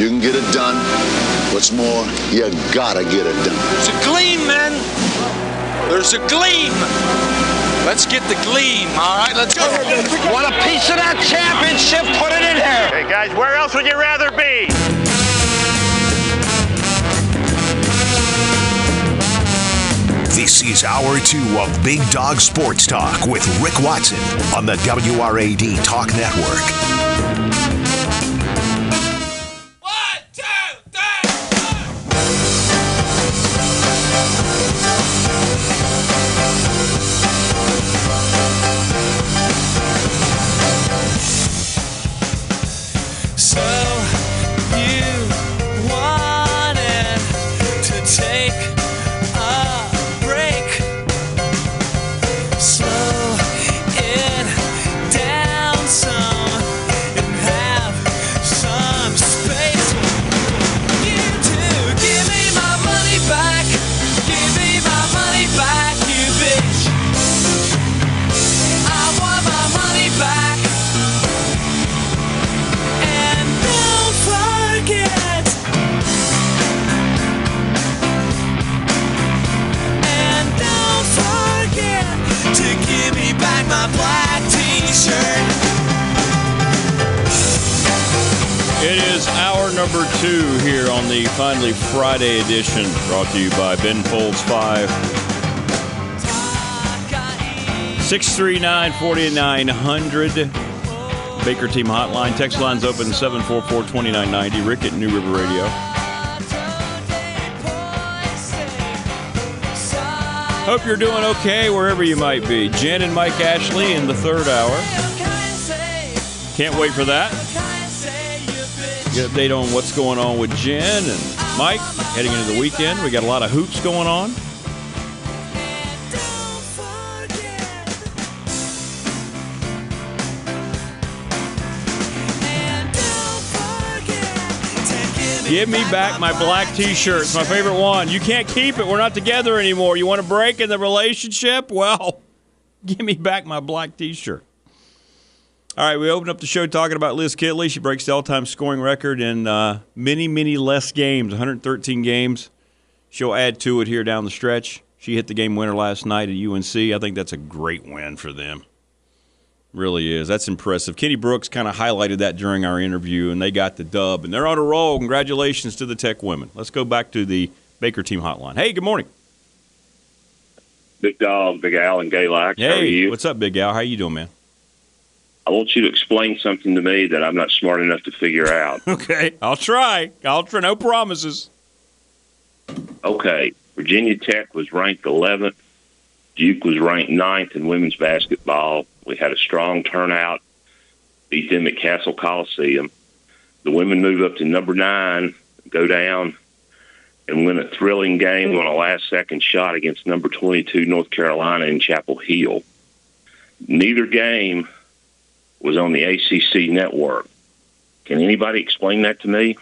You can get it done. What's more, you gotta get it done. There's a gleam, men. There's a gleam. Let's get the gleam, all right? Let's go. Want a piece of that championship? Put it in here. Hey, guys, where else would you rather be? This is hour two of Big Dog Sports Talk with Rick Watson on the WRAD Talk Network. Two here on the Finally Friday edition, brought to you by Ben Folds 5. 639 4900. Baker Team Hotline. Text line's open 744 2990. Rick at New River Radio. Hope you're doing okay wherever you might be. Jen and Mike Ashley in the third hour. Can't wait for that. Get an update on what's going on with Jen and Mike heading into the weekend. We got a lot of hoops going on. Give me back my black t-shirt. It's my favorite one. You can't keep it. We're not together anymore. You want to break in the relationship? Well, give me back my black t-shirt. All right, we opened up the show talking about Liz Kitley. She breaks the all-time scoring record in uh, many, many less games, 113 games. She'll add to it here down the stretch. She hit the game winner last night at UNC. I think that's a great win for them. Really is. That's impressive. Kenny Brooks kind of highlighted that during our interview, and they got the dub, and they're on a roll. Congratulations to the Tech women. Let's go back to the Baker Team Hotline. Hey, good morning. Big Dog, Big Al, and Gay Lax. Hey, How are you? what's up, Big Al? How you doing, man? I want you to explain something to me that I'm not smart enough to figure out. Okay, I'll try. I'll try. No promises. okay, Virginia Tech was ranked 11th. Duke was ranked ninth in women's basketball. We had a strong turnout, beat them at Cassell Coliseum. The women move up to number nine, go down, and win a thrilling game on a last second shot against number 22 North Carolina in Chapel Hill. Neither game was on the ACC network. Can anybody explain that to me?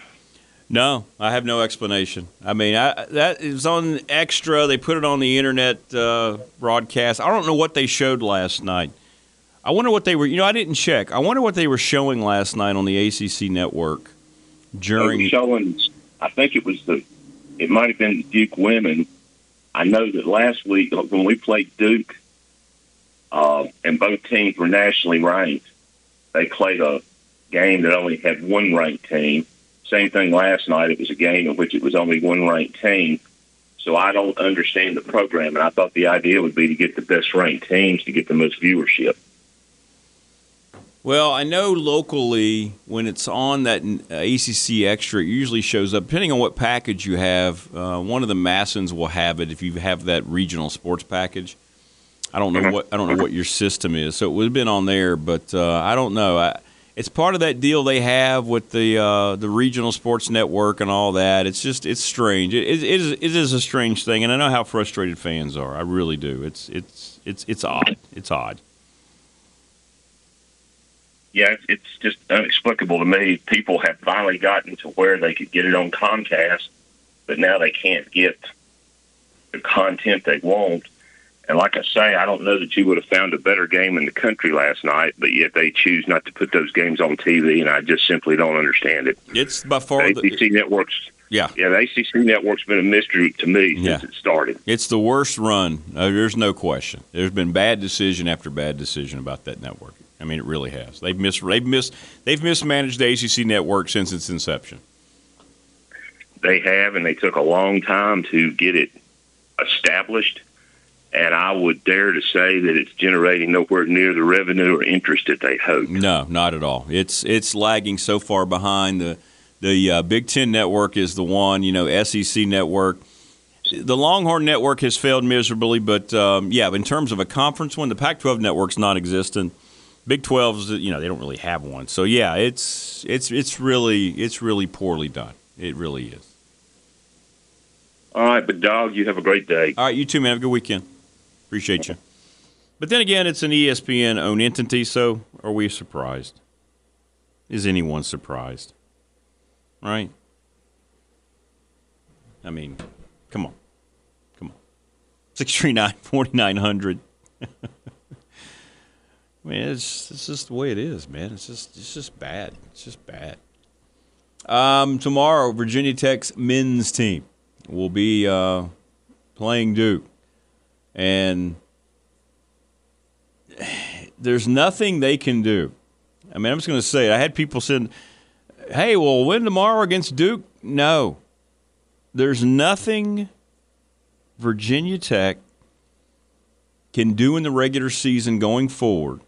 No, I have no explanation. I mean, I, that is on extra. They put it on the internet uh, broadcast. I don't know what they showed last night. I wonder what they were. You know, I didn't check. I wonder what they were showing last night on the ACC network during. showing. I think it was the. It might have been the Duke women. I know that last week when we played Duke, uh, and both teams were nationally ranked, they played a game that only had one ranked team. Same thing last night. It was a game in which it was only one ranked team. So I don't understand the program, and I thought the idea would be to get the best ranked teams to get the most viewership. Well, I know locally when it's on that uh, ACC Extra, it usually shows up. Depending on what package you have, uh, one of the Massons will have it if you have that regional sports package. I don't know what I don't know what your system is, so it would have been on there, but uh, I don't know. I, it's part of that deal they have with the uh, the regional sports network and all that. It's just it's strange. It, it, it, is, it is a strange thing, and I know how frustrated fans are. I really do. It's it's it's it's odd. It's odd. yeah, it's- it's just inexplicable to me. People have finally gotten to where they could get it on Comcast, but now they can't get the content they want. And like I say, I don't know that you would have found a better game in the country last night, but yet they choose not to put those games on TV, and I just simply don't understand it. It's by far The the, ACC networks, yeah. yeah, the ACC network's been a mystery to me since Yeah. it started. It's the worst run. Uh, there's no question. There's been bad decision after bad decision about that network. I mean, it really has. They've mis they've mis they've mismanaged the ACC network since its inception. They have, and they took a long time to get it established. And I would dare to say that it's generating nowhere near the revenue or interest that they hoped. No, not at all. It's it's lagging so far behind. The the uh, Big Ten network is the one. You know, SEC network. The Longhorn network has failed miserably, but um, yeah, in terms of a conference one, the Pac-12 network's non-existent. Big 12's, you know, they don't really have one. So yeah, it's it's it's really it's really poorly done. It really is. All right, but dog, you have a great day. All right, you too, man. Have a good weekend. Appreciate you. But then again, it's an ESPN owned entity, so are we surprised? Is anyone surprised? Right? I mean, come on. Come on. 639 4900. I mean, it's, it's just the way it is, man. It's just it's just bad. It's just bad. Um, tomorrow, Virginia Tech's men's team will be uh, playing Duke, and there's nothing they can do. I mean, I'm just going to say it. I had people saying, "Hey, well, win tomorrow against Duke." No, there's nothing Virginia Tech can do in the regular season going forward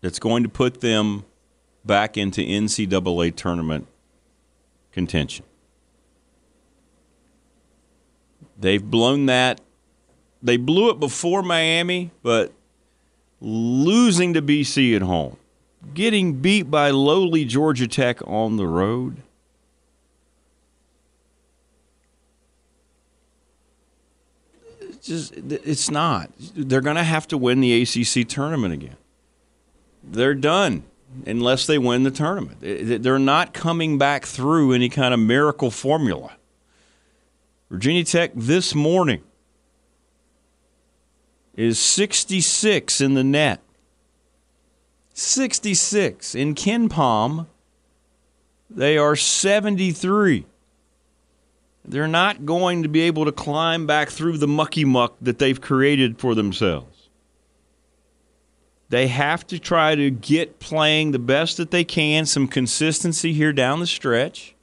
that's going to put them back into NCAA tournament contention. They've blown that. They blew it before Miami, but losing to BC at home, getting beat by lowly Georgia Tech on the road. It's just it's not. They're going to have to win the ACC tournament again. They're done unless they win the tournament. They're not coming back through any kind of miracle formula. Virginia Tech this morning is 66 in the net. 66. In KenPom, they are 73. They're not going to be able to climb back through the mucky muck that they've created for themselves. They have to try to get playing the best that they can, some consistency here down the stretch.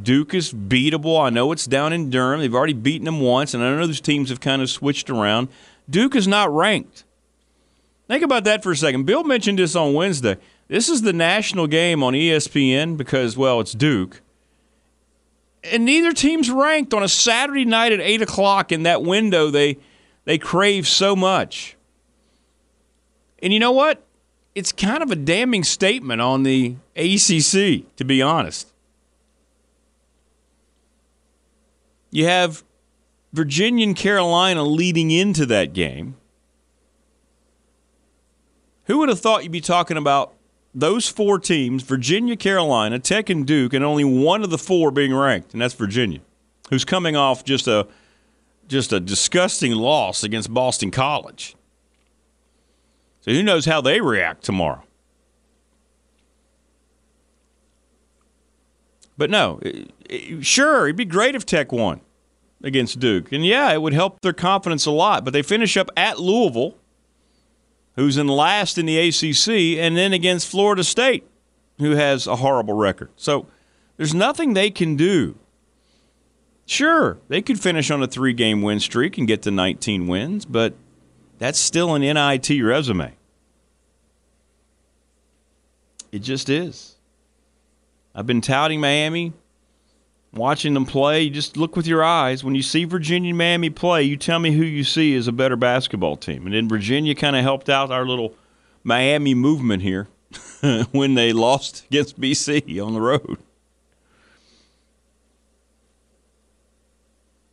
Duke is beatable. I know it's down in Durham. They've already beaten them once, and I know those teams have kind of switched around. Duke is not ranked. Think about that for a second. Bill mentioned this on Wednesday. This is the national game on ESPN because, well, it's Duke. And neither team's ranked on a Saturday night at 8 o'clock in that window they, they crave so much. And you know what? It's kind of a damning statement on the ACC, to be honest. You have Virginia and Carolina leading into that game. Who would have thought you'd be talking about those four teams, Virginia, Carolina, Tech, and Duke, and only one of the four being ranked, and that's Virginia, who's coming off just a just a disgusting loss against Boston College. So who knows how they react tomorrow? But no, sure, it'd be great if Tech won against Duke. And yeah, it would help their confidence a lot. But they finish up at Louisville, who's in last in the ACC, and then against Florida State, who has a horrible record. So there's nothing they can do. Sure, they could finish on a three game win streak and get to 19 wins, but that's still an NIT resume. It just is. I've been touting Miami, watching them play. You just look with your eyes. When you see Virginia and Miami play, you tell me who you see as a better basketball team. And then Virginia kind of helped out our little Miami movement here when they lost against BC on the road.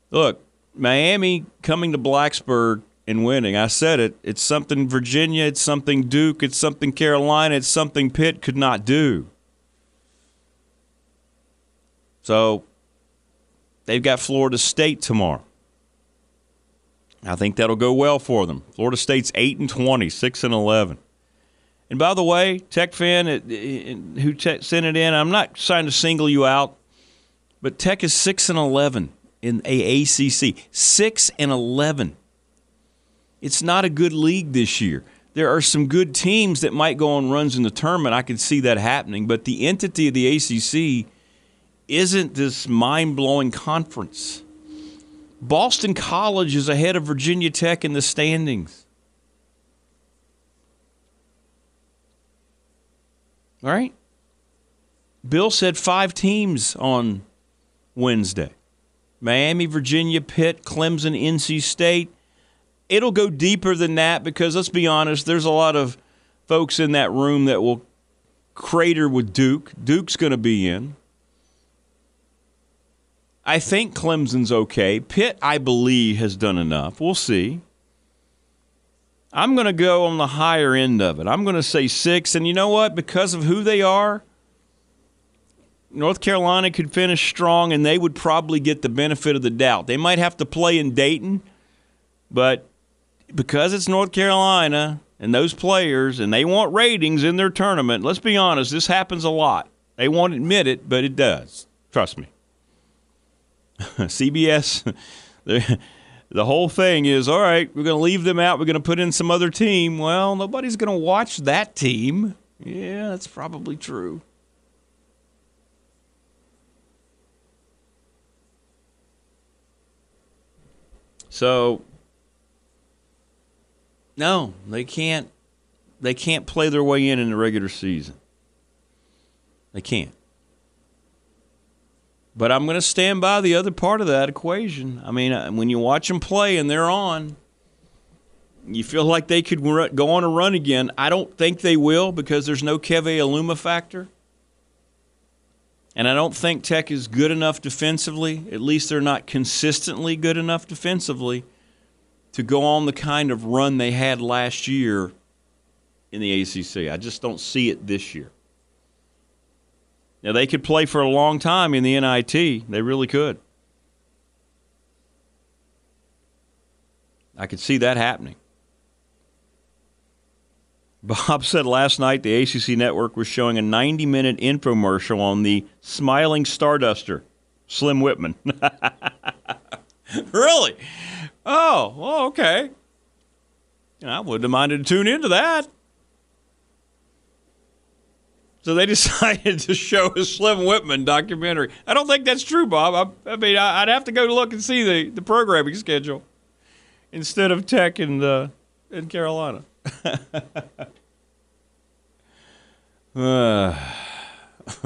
Look, Miami coming to Blacksburg and winning. I said it. It's something Virginia, it's something Duke, it's something Carolina, it's something Pitt could not do. So they've got Florida State tomorrow. I think that'll go well for them. Florida State's 8 and 20, 6 and 11. And by the way, Tech fan who sent it in, I'm not trying to single you out, but Tech is 6 and 11 in a ACC. 6 and 11. It's not a good league this year. There are some good teams that might go on runs in the tournament. I could see that happening, but the entity of the ACC isn't this mind-blowing conference. Boston College is ahead of Virginia Tech in the standings. All right? Bill said five teams on Wednesday Miami, Virginia, Pitt, Clemson, NC State. It'll go deeper than that because let's be honest, there's a lot of folks in that room that will crater with Duke. Duke's going to be in. I think Clemson's okay. Pitt, I believe, has done enough. We'll see. I'm going to go on the higher end of it. I'm going to say six. And you know what? Because of who they are, North Carolina could finish strong and they would probably get the benefit of the doubt. They might have to play in Dayton, but because it's North Carolina and those players and they want ratings in their tournament, let's be honest, this happens a lot. They won't admit it, but it does. Trust me. CBS, the, whole thing is all right, we're going to leave them out. We're going to put in some other team. Well, nobody's going to watch that team. Yeah, that's probably true. So, no, they can't. They can't play their way in in the regular season. They can't. But I'm going to stand by the other part of that equation. I mean, uh, when you watch them play and they're on, you feel like they could go on a run again. I don't think they will because there's no Keve Aluma factor. And I don't think Tech is good enough defensively. At least they're not consistently good enough defensively to go on the kind of run they had last year in the ACC. I just don't see it this year. Now, they could play for a long time in the NIT. They really could. I could see that happening. Bob said last night the ACC network was showing a 90 minute infomercial on the smiling Starduster, Slim Whitman. really? Oh, well, okay. I wouldn't have minded to tune into that. So they decided to show a Slim Whitman documentary. I don't think that's true, Bob. I, I mean, I, would have to go look and see the, the programming schedule instead of Tech in, uh, in Carolina. uh,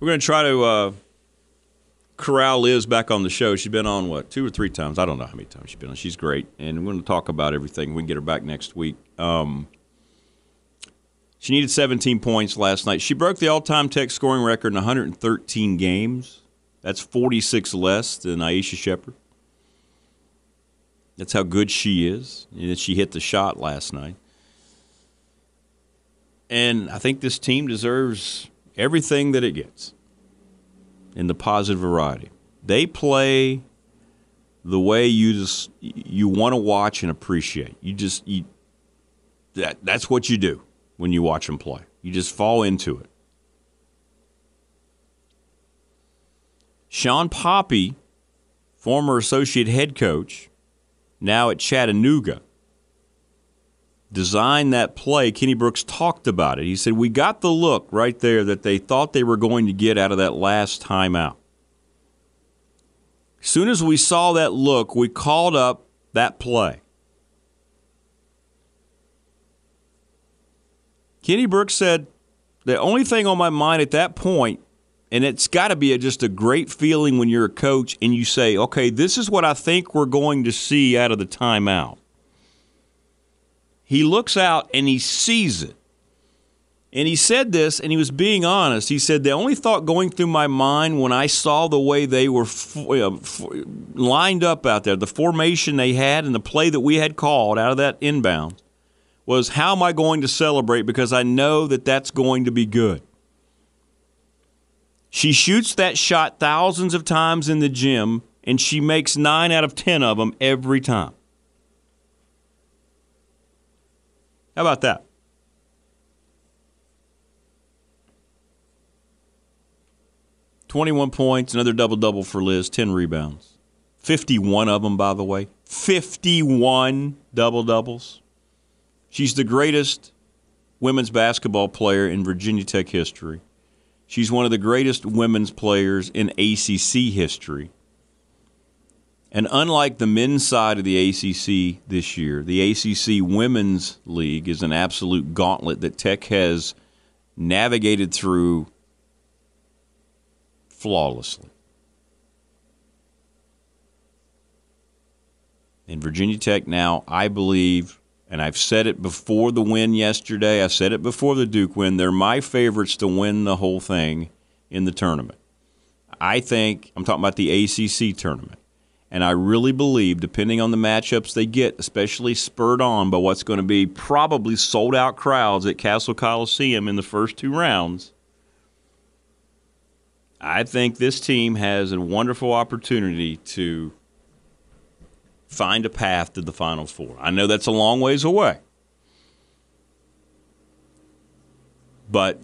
we're going to try to uh, corral Liz back on the show. She's been on, what, two or three times? I don't know how many times she's been on. She's great. And we're going to talk about everything. We can get her back next week. Um, she needed 17 points last night. She broke the all time Tech scoring record in 113 games. That's 46 less than Aisha Sheppard. That's how good she is. And she hit the shot last night. And I think this team deserves everything that it gets in the positive variety. They play the way you just you want to watch and appreciate. You just you that that's what you do when you watch them play. You just fall into it. Shawn Poppie, former associate head coach, now at Chattanooga, designed that play. Kenny Brooks talked about it. He said, We got the look right there that they thought they were going to get out of that last timeout. As soon as we saw that look, we called up that play. Kenny Brooks said, the only thing on my mind at that point, and it's got to be a, just a great feeling when you're a coach and you say, okay, this is what I think we're going to see out of the timeout. He looks out and he sees it. And he said this, and he was being honest. He said, The only thought going through my mind when I saw the way they were lined up out there, the formation they had, and the play that we had called out of that inbound, was how am I going to celebrate because I know that that's going to be good. She shoots that shot thousands of times in the gym, and she makes nine out of 10 of them every time. How about that? Twenty-one points, another double double for Liz, ten rebounds, fifty-one of them, by the way, fifty-one double doubles. She's the greatest women's basketball player in Virginia Tech history. She's one of the greatest women's players in ACC history. And unlike the men's side of the ACC this year, the ACC Women's League is an absolute gauntlet that Tech has navigated through flawlessly. In Virginia Tech now, I believe, and I've said it before the win yesterday, I said it before the Duke win, they're my favorites to win the whole thing in the tournament. I think, I'm talking about the ACC tournament. And I really believe, depending on the matchups they get, especially spurred on by what's going to be probably sold out crowds at Cassell Coliseum in the first two rounds, I think this team has a wonderful opportunity to find a path to the Final Four. I know that's a long ways away. But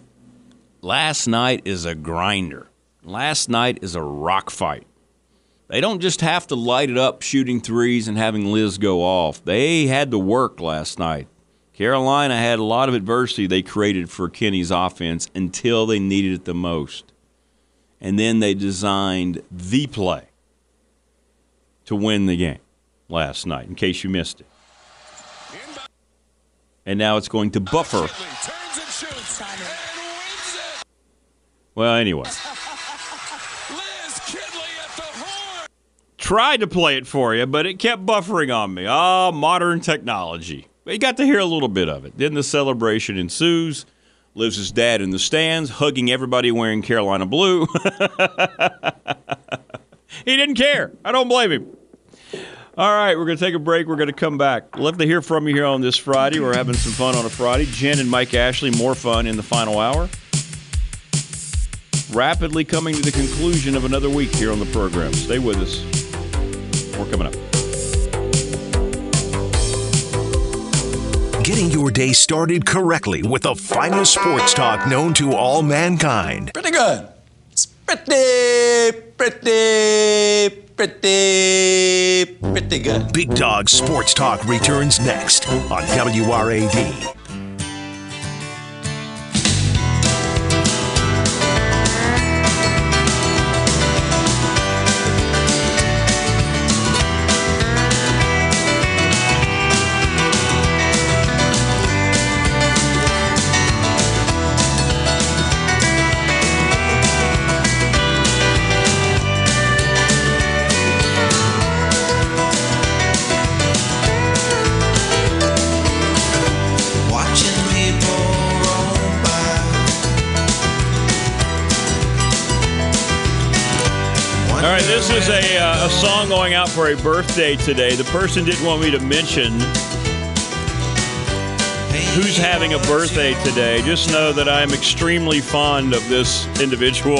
last night is a grinder. Last night is a rock fight. They don't just have to light it up shooting threes and having Liz go off. They had to work last night. Carolina had a lot of adversity they created for Kenny's offense until they needed it the most. And then they designed the play to win the game last night, in case you missed it. And now it's going to buffer. Well, anyway. Tried to play it for you, but it kept buffering on me. Oh, modern technology. But you got to hear a little bit of it. Then the celebration ensues. Lives his dad in the stands, hugging everybody wearing Carolina blue. he didn't care. I don't blame him. All right, we're going to take a break. We're going to come back. Love to hear from you here on this Friday. We're having some fun on a Friday. Jen and Mike Ashley, more fun in the final hour. Rapidly coming to the conclusion of another week here on the program. Stay with us. We're coming up. Getting your day started correctly with the finest sports talk known to all mankind. Pretty good. It's pretty, pretty, pretty, pretty good. Big Dog Sports Talk returns next on WRAD. For a birthday today. The person didn't want me to mention who's having a birthday today. Just know that I am extremely fond of this individual.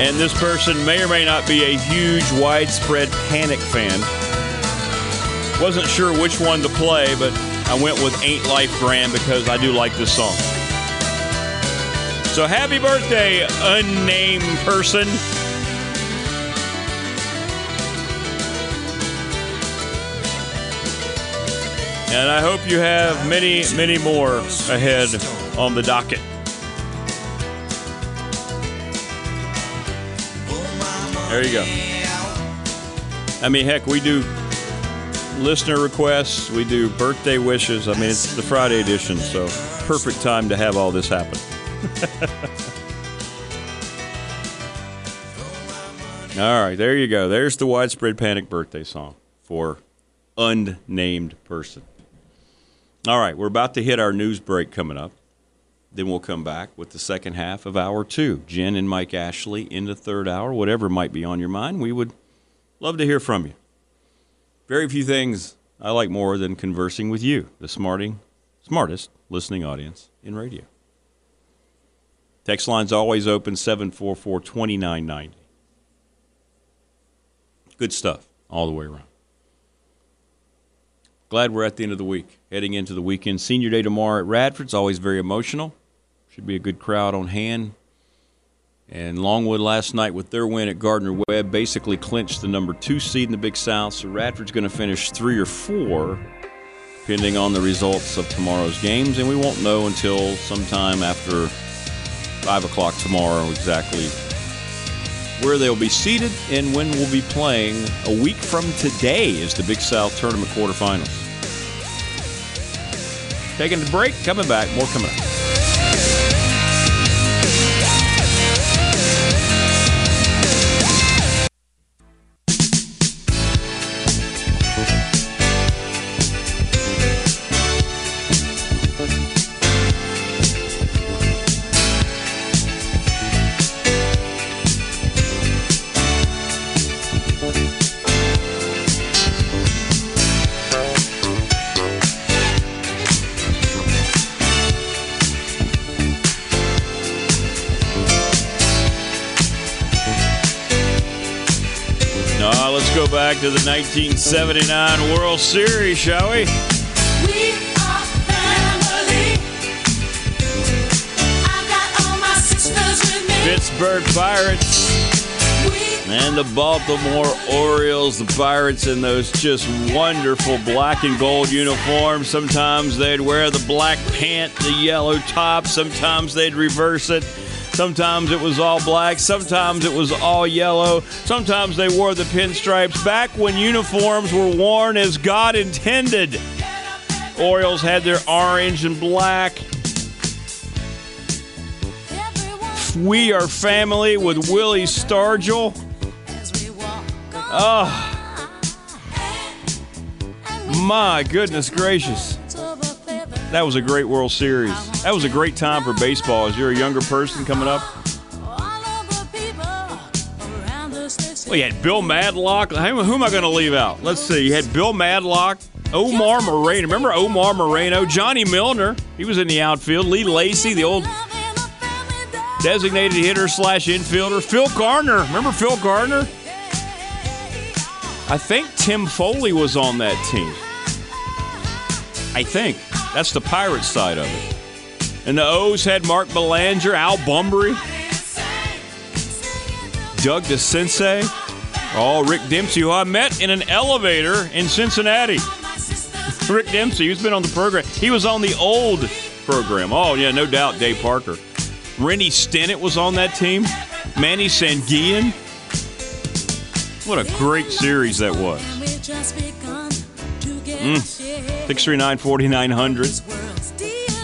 and this person may or may not be a huge, widespread panic fan. Wasn't sure which one to play, but I went with Ain't Life Grand because I do like this song. So happy birthday, unnamed person. And I hope you have many, many more ahead on the docket. There you go. I mean, heck, we do listener requests, we do birthday wishes. I mean, it's the Friday edition, so perfect time to have all this happen. all right, there you go. There's the widespread panic birthday song for unnamed person. All right, we're about to hit our news break coming up. Then we'll come back with the second half of hour two. Jen and Mike Ashley in the third hour, whatever might be on your mind. We would love to hear from you. Very few things I like more than conversing with you, the smarting, smartest listening audience in radio. Text line's always open 744 2990. Good stuff all the way around. Glad we're at the end of the week, heading into the weekend. Senior day tomorrow at Radford. Radford's always very emotional. Should be a good crowd on hand. And Longwood last night with their win at Gardner Webb basically clinched the number two seed in the Big South. So Radford's going to finish three or four, depending on the results of tomorrow's games. And we won't know until sometime after 5 o'clock tomorrow exactly where they'll be seated and when we'll be playing. A week from today is the Big South Tournament quarterfinals. Taking a break, coming back, more coming up. To the 1979 World Series, shall we? Pittsburgh Pirates and the Baltimore Orioles, the Pirates in those just wonderful black and gold uniforms. Sometimes they'd wear the black pant, the yellow top. Sometimes they'd reverse it. Sometimes it was all black. Sometimes it was all yellow. Sometimes they wore the pinstripes. Back when uniforms were worn as God intended, Orioles had their orange and black. We are family with Willie Stargell. Oh, my goodness gracious. That was a great World Series. That was a great time for baseball. As you're a younger person coming up, well, you had Bill Madlock. Who am I going to leave out? Let's see. You had Bill Madlock, Omar Moreno. Remember Omar Moreno? Johnny Milner. He was in the outfield. Lee Lacy, the old designated hitter slash infielder. Phil Garner. Remember Phil Garner? I think Tim Foley was on that team. I think. That's the Pirates side of it. And the O's had Mark Belanger, Al Bumbry, Doug DeCinces, oh, Rick Dempsey, who I met in an elevator in Cincinnati. Rick Dempsey, who's been on the program. He was on the old program. Oh, yeah, no doubt, Dave Parker. Rennie Stennett was on that team. Manny Sanguillen. What a great series that was. Mm. 639 4900.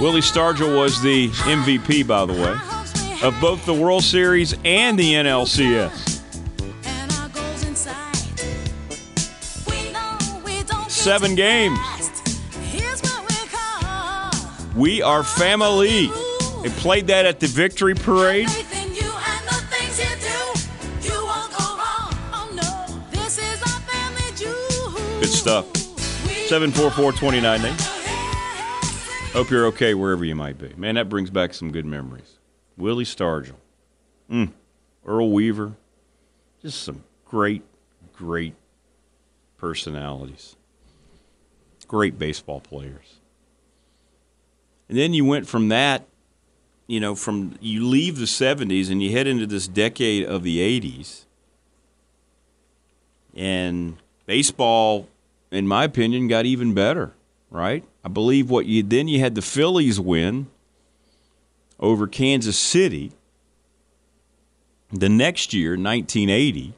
Willie Stargell was the MVP, by the way, of both the World Series and the NLCS. Seven games. We are family. They played that at the Victory Parade. Good stuff. 744 2990. Hope you're okay wherever you might be. Man, that brings back some good memories. Willie Stargell. Mm. Earl Weaver. Just some great, great personalities. Great baseball players. And then you went from that, you know, from you leave the 70s and you head into this decade of the 80s. And baseball, in my opinion, got even better, right? I believe what you then you had the Phillies win over Kansas City. The next year, 1980,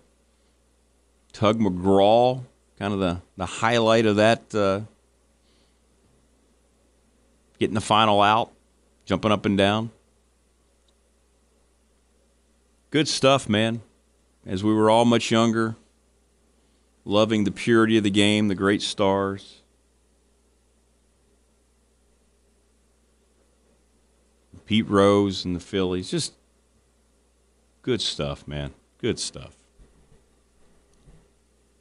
Tug McGraw, kind of the, the highlight of that, uh, getting the final out, jumping up and down. Good stuff, man. As we were all much younger, loving the purity of the game, the great stars. Pete Rose and the Phillies. Just good stuff, man. Good stuff.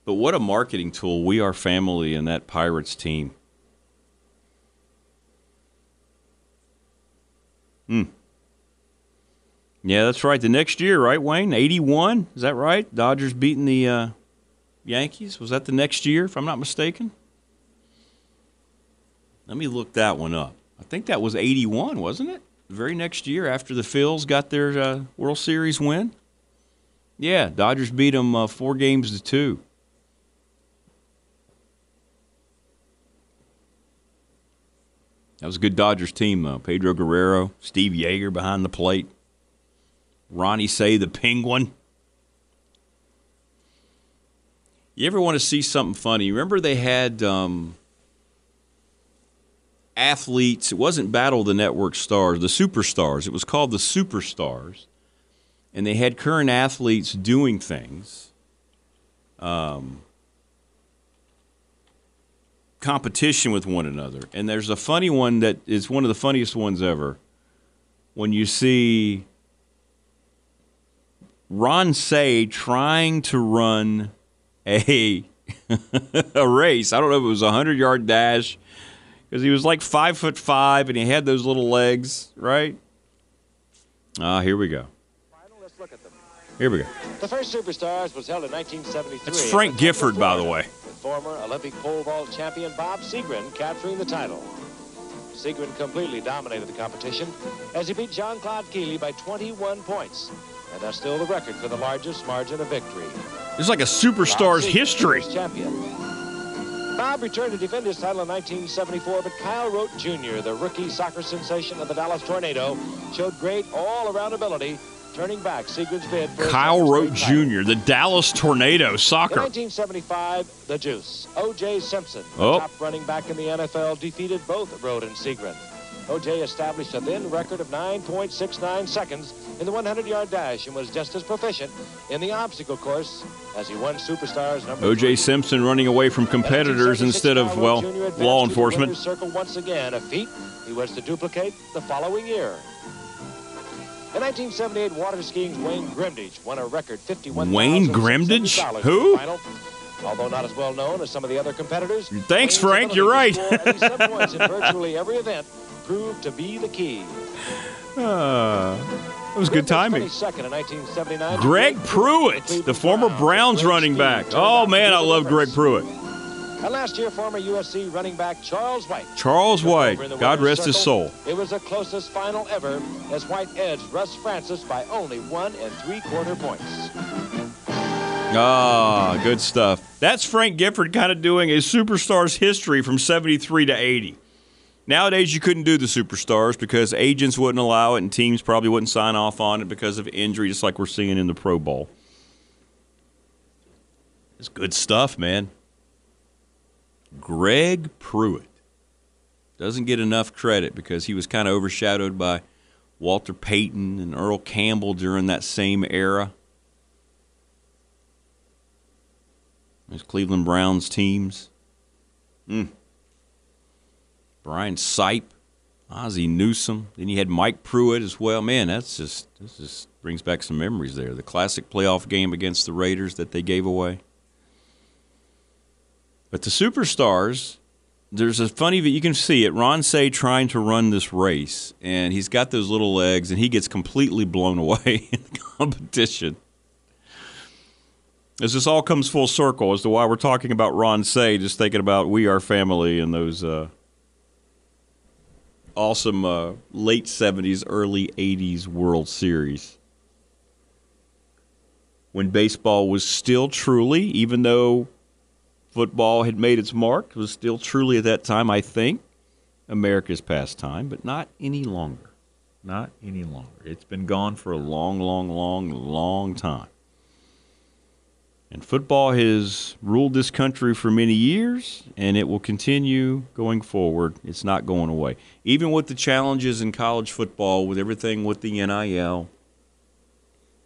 But what a marketing tool we are family and that Pirates team. Hmm. Yeah, that's right. The next year, right, Wayne? 81? Is that right? Dodgers beating the uh, Yankees? Was that the next year, if I'm not mistaken? Let me look that one up. I think that was 81, wasn't it? The very next year after the Phils got their uh, World Series win? Yeah, Dodgers beat them uh, four games to two. That was a good Dodgers team, though. Pedro Guerrero, Steve Yeager behind the plate, Ronnie Cey the Penguin. You ever want to see something funny? Remember they had um, athletes. It wasn't Battle the Network Stars, the Superstars. It was called the Superstars, and they had current athletes doing things. Um, competition with one another. And there's a funny one that is one of the funniest ones ever. When you see Ron Cey trying to run a a race. I don't know if it was a hundred yard dash because he was like five foot five and he had those little legs, right? Ah, here we go. Here we go. The first Superstars was held in 1973. That's Frank Gifford, by the way. Former Olympic pole vault champion Bob Seagren capturing the title. Seagren completely dominated the competition as he beat Jean-Claude Killy by 21 points, and that's still the record for the largest margin of victory. It's like a superstar's history. champion. Bob returned to defend his title in 1974, but Kyle Rote Jr., the rookie soccer sensation of the Dallas Tornado, showed great all-around ability, turning back Seagren's bid for Kyle Rote. Jr., the Dallas Tornado In soccer. 1975, the Juice, O.J. Simpson, Oh. top running back in the NFL, defeated both Rote and Seagren. O.J. established a then record of 9.69 seconds in the 100-yard dash and was just as proficient in the obstacle course as he won Superstars number O.J. Simpson running away from competitors instead of, well, Rote Jr. advanced law enforcement. Circle once again, a feat he was to duplicate the following year. In 1978, water skiing's Wayne Grimditch won a record 51 Wayne Grimditch? Who? Although not as well known as some of the other competitors. Thanks, Frank, you're right. To score 87 points in virtually every event proved to be the key. Uh, that was good timing. 22nd in 1979. Greg Pruitt, the former Browns running back. Oh, man, I love Greg Pruitt. And last year, former USC running back Charles White. Charles White, over in the God rest his soul. It was the closest final ever as White edged Russ Francis by only one and three quarter points. Ah, good stuff. That's Frank Gifford kind of doing a superstars history from 73 to 80. Nowadays, you couldn't do the superstars because agents wouldn't allow it and teams probably wouldn't sign off on it because of injury, just like we're seeing in the Pro Bowl. It's good stuff, man. Greg Pruitt doesn't get enough credit because he was kind of overshadowed by Walter Payton and Earl Campbell during that same era. Those Cleveland Browns teams. Mm. Brian Sipe, Ozzie Newsome. Then you had Mike Pruitt as well. Man, that's just this just brings back some memories there. The classic playoff game against the Raiders that they gave away. But the superstars, there's a funny that you can see it. Ron Cey trying to run this race, and he's got those little legs, and he gets completely blown away in the competition. As this all comes full circle as to why we're talking about Ron Cey, just thinking about We Are Family and those uh, awesome uh, late 70s, early 80s World Series. When baseball was still truly, even though football had made its mark, was still truly at that time, I think, America's pastime, but not any longer. Not any longer. It's been gone for a long, long, long, long time. And football has ruled this country for many years, and it will continue going forward. It's not going away. Even with the challenges in college football, with everything with the NIL,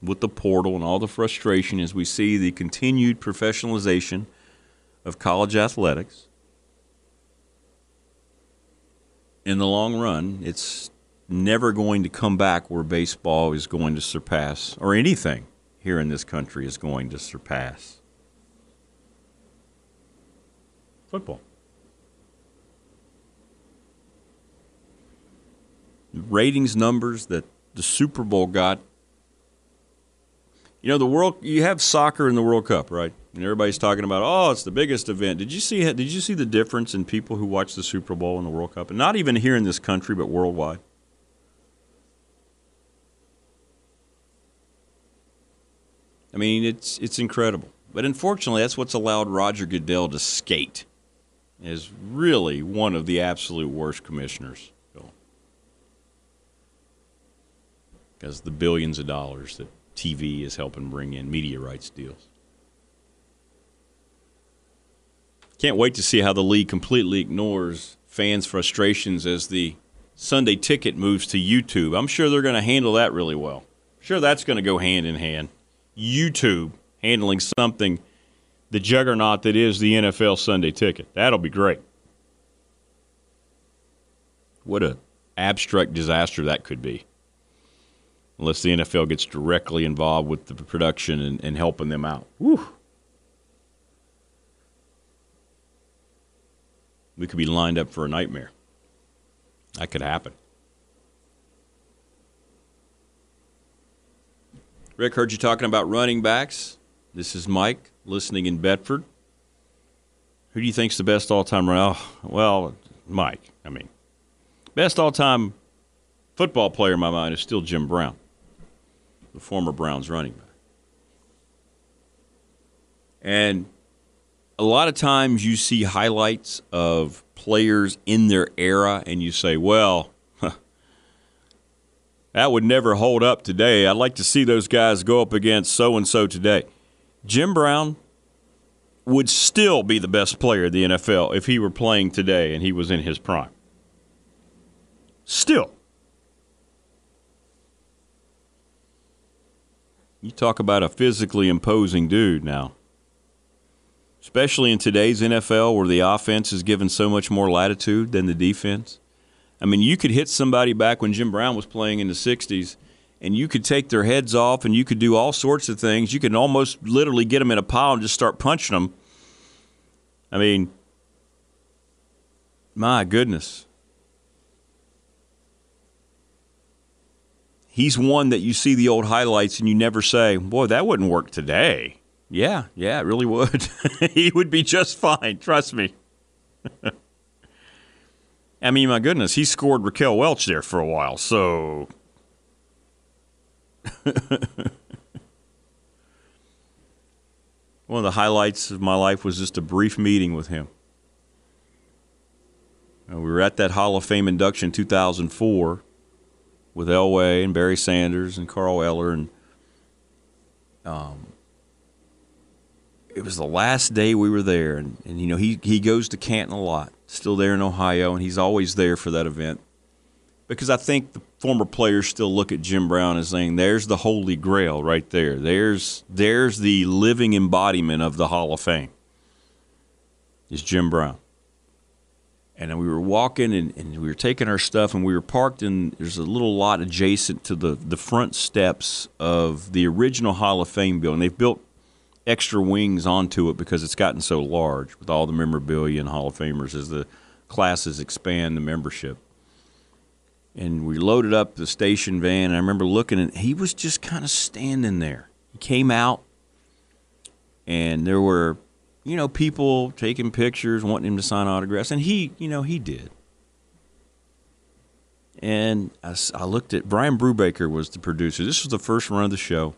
with the portal, and all the frustration as we see the continued professionalization of college athletics, in the long run, it's never going to come back where baseball is going to surpass, or anything here in this country is going to surpass football. Ratings numbers that the Super Bowl got You know, the world. You have soccer in the World Cup, right? And everybody's talking about, oh, it's the biggest event. Did you see? Did you see the difference in people who watch the Super Bowl and the World Cup, and not even here in this country, but worldwide? I mean, it's it's incredible. But unfortunately, that's what's allowed Roger Goodell to skate. Is really one of the absolute worst commissioners. Because the billions of dollars that TV is helping bring in media rights deals. Can't wait to see how the league completely ignores fans' frustrations as the Sunday ticket moves to YouTube. I'm sure they're going to handle that really well. sure that's going to go hand in hand. YouTube handling something, the juggernaut that is the NFL Sunday ticket. That'll be great. What a abstract disaster that could be. Unless the NFL gets directly involved with the production and, and helping them out. Whew. We could be lined up for a nightmare. That could happen. Rick, heard you talking about running backs. This is Mike listening in Bedford. Who do you think's the best all-time runner? Oh, well, Mike. I mean, best all-time football player in my mind is still Jim Brown, the former Browns running back. And a lot of times you see highlights of players in their era, and you say, well, that would never hold up today. I'd like to see those guys go up against so and so today. Jim Brown would still be the best player in the NFL if he were playing today and he was in his prime. Still. You talk about a physically imposing dude now especially in today's NFL where the offense is given so much more latitude than the defense. I mean, you could hit somebody back when Jim Brown was playing in the 60s, and you could take their heads off and you could do all sorts of things. You could almost literally get them in a pile and just start punching them. I mean, my goodness. He's one that you see the old highlights and you never say, boy, that wouldn't work today. Yeah, yeah, it really would. he would be just fine, trust me. I mean, my goodness, he scored Raquel Welch there for a while, so. One of the highlights of my life was just a brief meeting with him. Uh, we were at that Hall of Fame induction 2004 with Elway and Barry Sanders and Carl Eller and um, it was the last day we were there, and, and you know he he goes to Canton a lot, still there in Ohio, and he's always there for that event because I think the former players still look at Jim Brown as saying, "There's the holy grail right there. There's there's the living embodiment of the Hall of Fame." Is Jim Brown. And we were walking and, and, we were taking our stuff and we were parked in there's a little lot adjacent to the, the front steps of the original Hall of Fame building. They've built extra wings onto it because it's gotten so large with all the memorabilia and Hall of Famers as the classes expand the membership. And we loaded up the station van, and I remember looking, and he was just kind of standing there. He came out, and there were, you know, people taking pictures, wanting him to sign autographs, and he, you know, he did. And I, I looked at Brian Brubaker was the producer. This was the first run of the show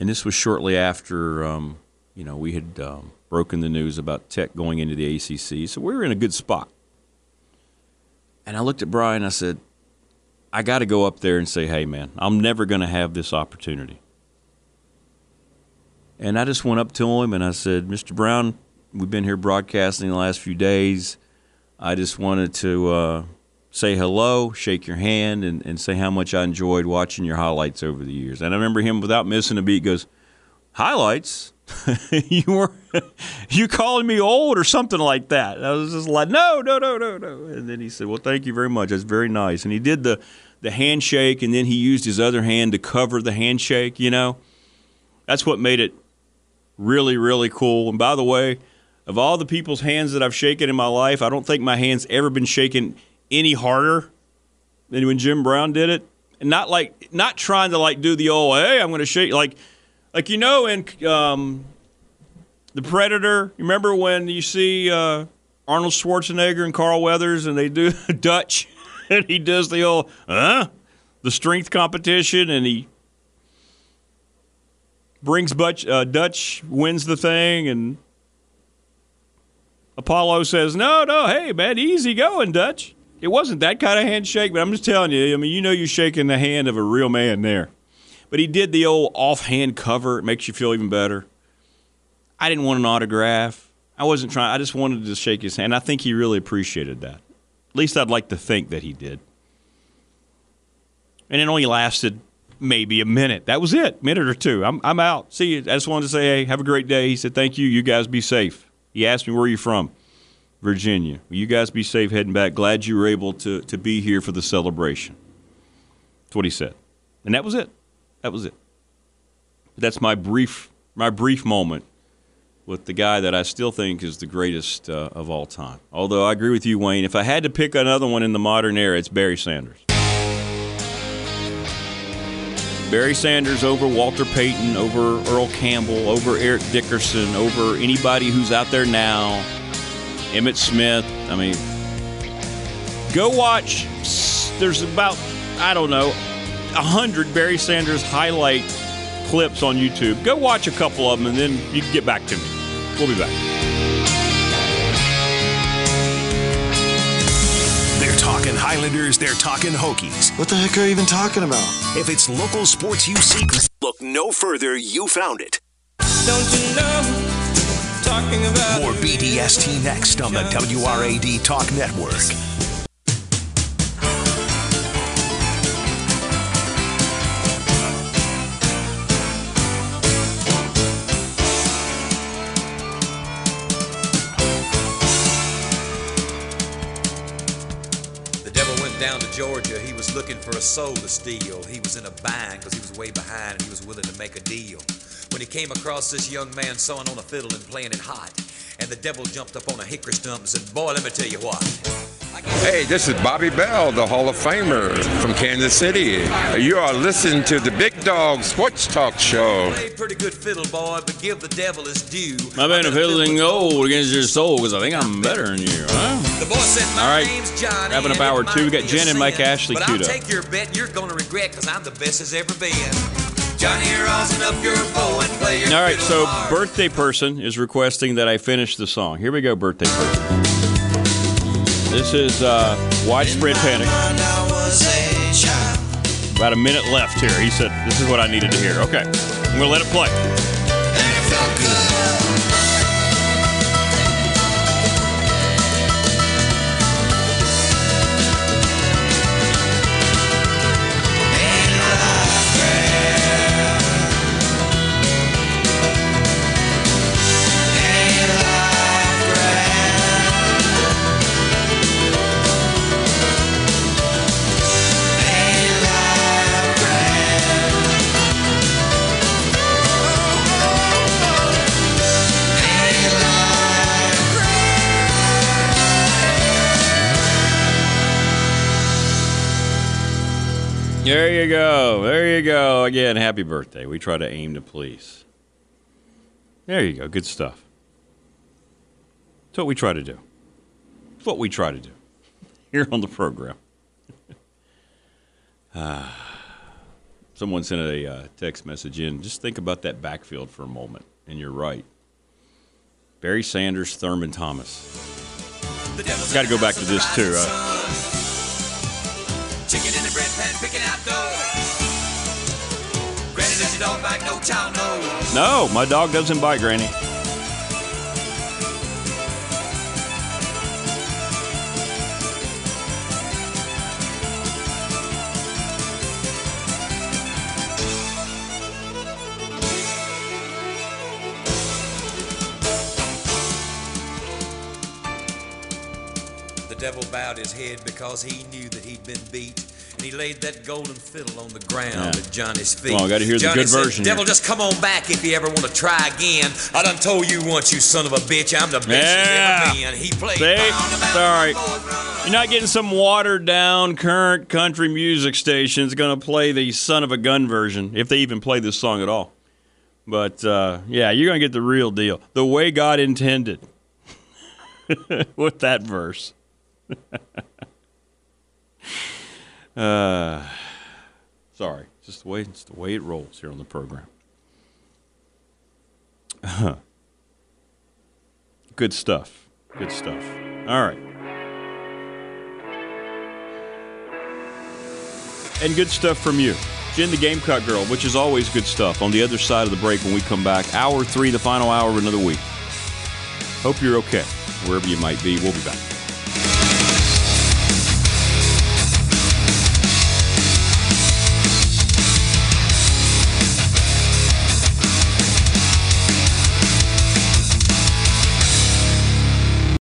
and this was shortly after um, you know we had um, broken the news about Tech going into the ACC, so we were in a good spot. And I looked at Brian. I said, "I got to go up there and say, hey, man, I'm never going to have this opportunity." And I just went up to him and I said, "Mr. Brown, we've been here broadcasting the last few days. I just wanted to." Uh, say hello, shake your hand, and, and say how much I enjoyed watching your highlights over the years. And I remember him without missing a beat goes, Highlights? you were you calling me old or something like that. I was just like, no, no, no, no, no. And then he said, Well, thank you very much. That's very nice. And he did the the handshake and then he used his other hand to cover the handshake, you know. That's what made it really, really cool. And by the way, of all the people's hands that I've shaken in my life, I don't think my hand's ever been shaken any harder than when Jim Brown did it. and not like not trying to like do the old hey I'm going to shake like like you know in um, the Predator. Remember when you see uh, Arnold Schwarzenegger and Carl Weathers and they do Dutch and he does the old huh the strength competition and he brings Butch, uh, Dutch wins the thing and Apollo says no no hey man easy going Dutch. It wasn't that kind of handshake, but I'm just telling you. I mean, you know, you're shaking the hand of a real man there. But he did the old offhand cover. It makes you feel even better. I didn't want an autograph. I wasn't trying. I just wanted to shake his hand. I think he really appreciated that. At least I'd like to think that he did. And it only lasted maybe a minute. That was it, minute or two. I'm, I'm out. See you. I just wanted to say, hey, have a great day. He said, thank you. You guys be safe. He asked me, where are you from? Virginia. Will you guys be safe heading back? Glad you were able to, to be here for the celebration. That's what he said. And that was it. That was it. That's my brief my brief moment with the guy that I still think is the greatest uh, of all time. Although I agree with you, Wayne. If I had to pick another one in the modern era, it's Barry Sanders. Barry Sanders over Walter Payton, over Earl Campbell, over Eric Dickerson, over anybody who's out there now. Emmitt Smith. I mean, go watch. There's about I don't know a hundred Barry Sanders highlight clips on YouTube. Go watch a couple of them, and then you can get back to me. We'll be back. They're talking Highlanders, they're talking Hokies. What the heck are you even talking about? If it's local sports you seek, look no further, you found it. Don't you know? Talking about More BDST next on the WRAD Talk Network. The devil went down to Georgia. He was looking for a soul to steal. He was in a bind because he was way behind and he was willing to make a deal. When he came across this young man sewing on a fiddle and playing it hot, and the devil jumped up on a hickory stump and said, Boy, let me tell you what. Hey, this is Bobby Bell, the Hall of Famer from Kansas City. You are listening to the Big Dog Sports Talk Show. Play pretty good fiddle, boy, but give the devil his due. My band of fiddling gold against your soul because I think I'm better than you. Huh? The boy said, My All right, name's Johnny. wrapping up and hour two. We got Jen and Mike sin, Ashley But queued I'll up. take your bet you're gonna regret because I'm the best as ever been. Johnny, rosin up your bow and play your All right, so hard. birthday person is requesting that I finish the song. Here we go, birthday person. This is uh, widespread panic. About a minute left here. He said, "This is what I needed to hear." Okay, I'm gonna let it play. There you go. There you go. Again, happy birthday. We try to aim to please. There you go. Good stuff. It's what we try to do. It's what we try to do here on the program. Ah. Someone sent a uh, text message in. Just think about that backfield for a moment, and you're right. Barry Sanders, Thurman Thomas. Got to go back to this too. Uh, No child, no. no, my dog doesn't bite, Granny. The devil bowed his head because he knew that he'd been beat. And he laid that golden fiddle on the ground Yeah. at Johnny's feet. Come on, gotta hear the good said, version Devil, here." just come on back if you ever want to try again. I done told you once, you son of a bitch, I'm the best Yeah. there's ever been. He played. See? Sorry. You're not getting some watered down current country music stations going to play the son of a gun version, if they even play this song at all. But uh, yeah, you're going to get the real deal. The way God intended with that verse. uh, sorry. Just the way, it's the way it rolls here on the program. Huh. Good stuff. Good stuff. All right. And good stuff from you. Jen the Gamecock Girl, which is always good stuff. On the other side of the break when we come back, hour three, the final hour of another week. Hope you're okay, wherever you might be. We'll be back.